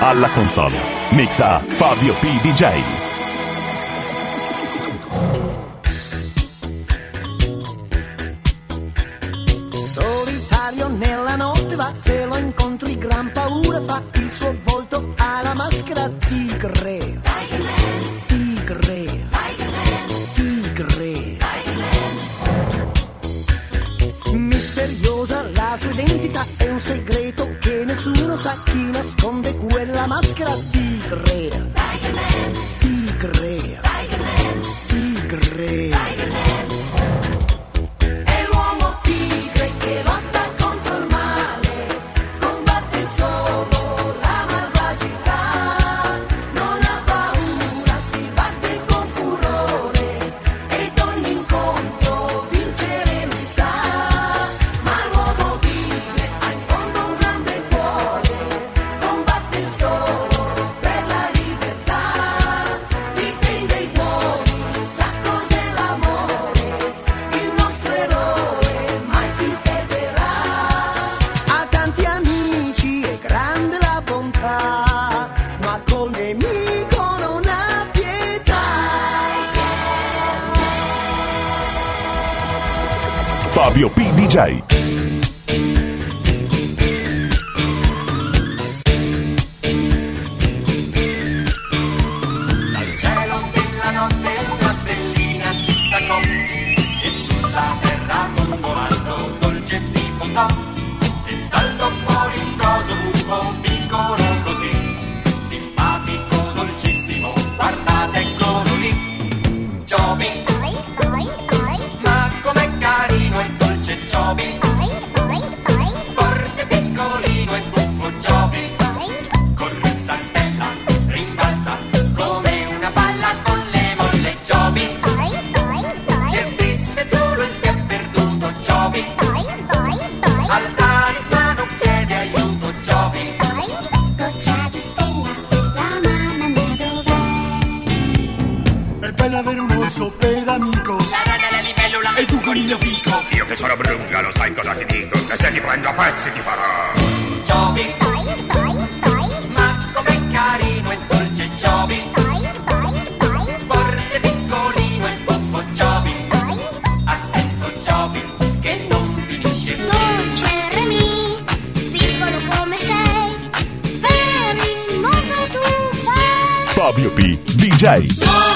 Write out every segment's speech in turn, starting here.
Alla console. Mixa Fabio P. DJ. se lo incontri gran paura fa il suo volto alla maschera. Tigre. Tigre. Tigre. Misteriosa la sua identità è un segreto che nessuno sa chi nasconde la máscara tigre. DJ. bello avere un orso per amico. La rana, la libellula e tu coniglio picco. Io che sono brunga, lo sai cosa ti dico? Che se ti prendo a pezzi ti farò. Ciobi, poi, poi, poi. Ma com'è carino e dolce Ciobi. Poi, poi, poi. Forte, piccolino e buffo Ciobi. Poi, attento Ciobi, che non finisce qui. Dolce Remy, piccolo come sei. Per il mondo tu fai. Fabio P. DJ.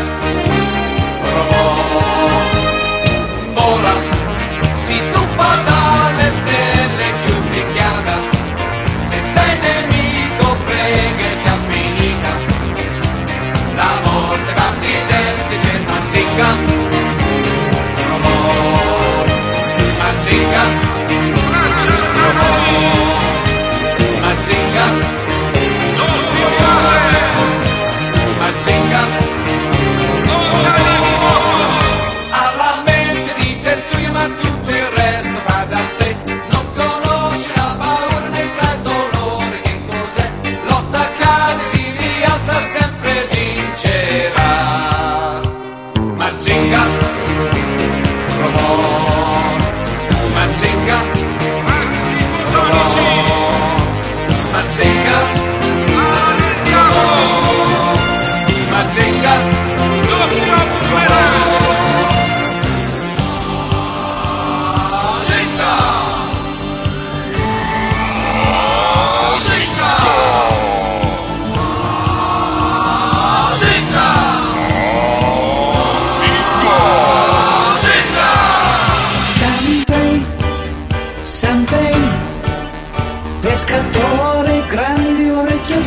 pescatore, grandi orecchie in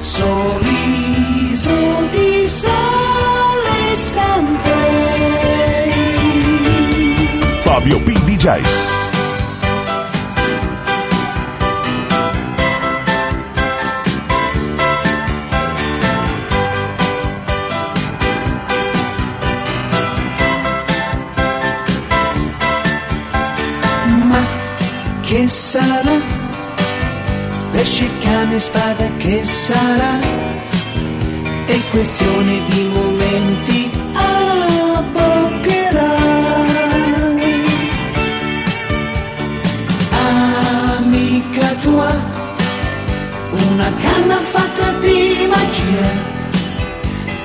sorriso di sale Sanpei. Fabio P. DJ. Sarà? Pesce, cane, spada, che sarà? È questione di momenti, abboccherà. Amica tua, una canna fatta di magia,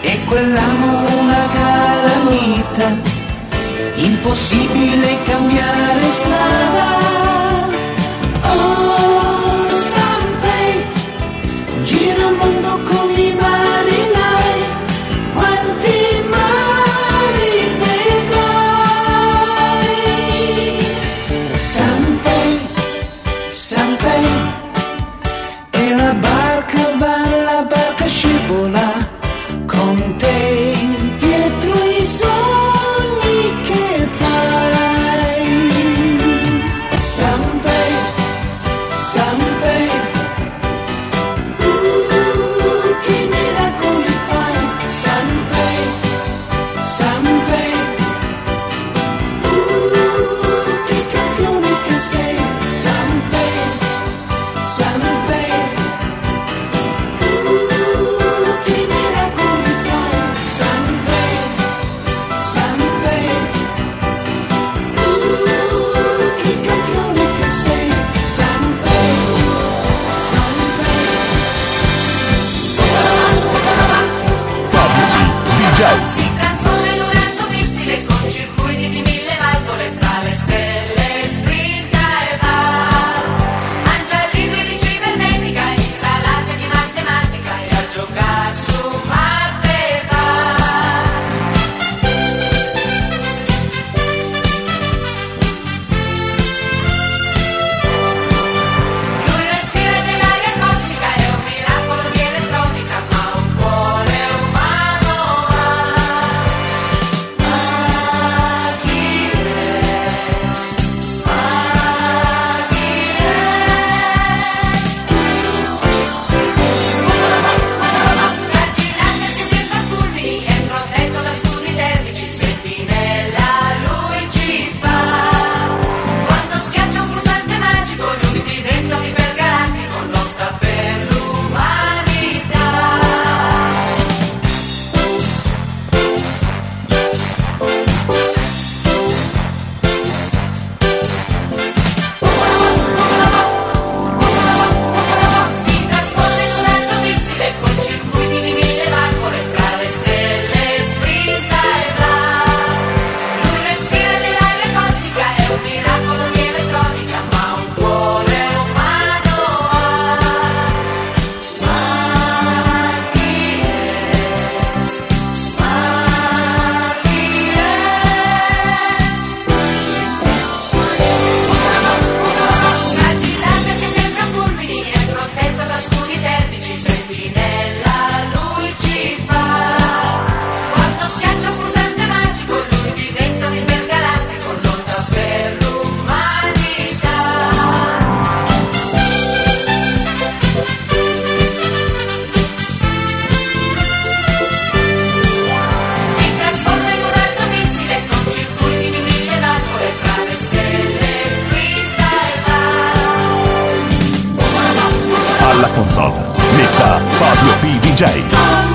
e quell'amo una calamita impossibile cambiare strada. Alla console, mixa Fabio P. DJ.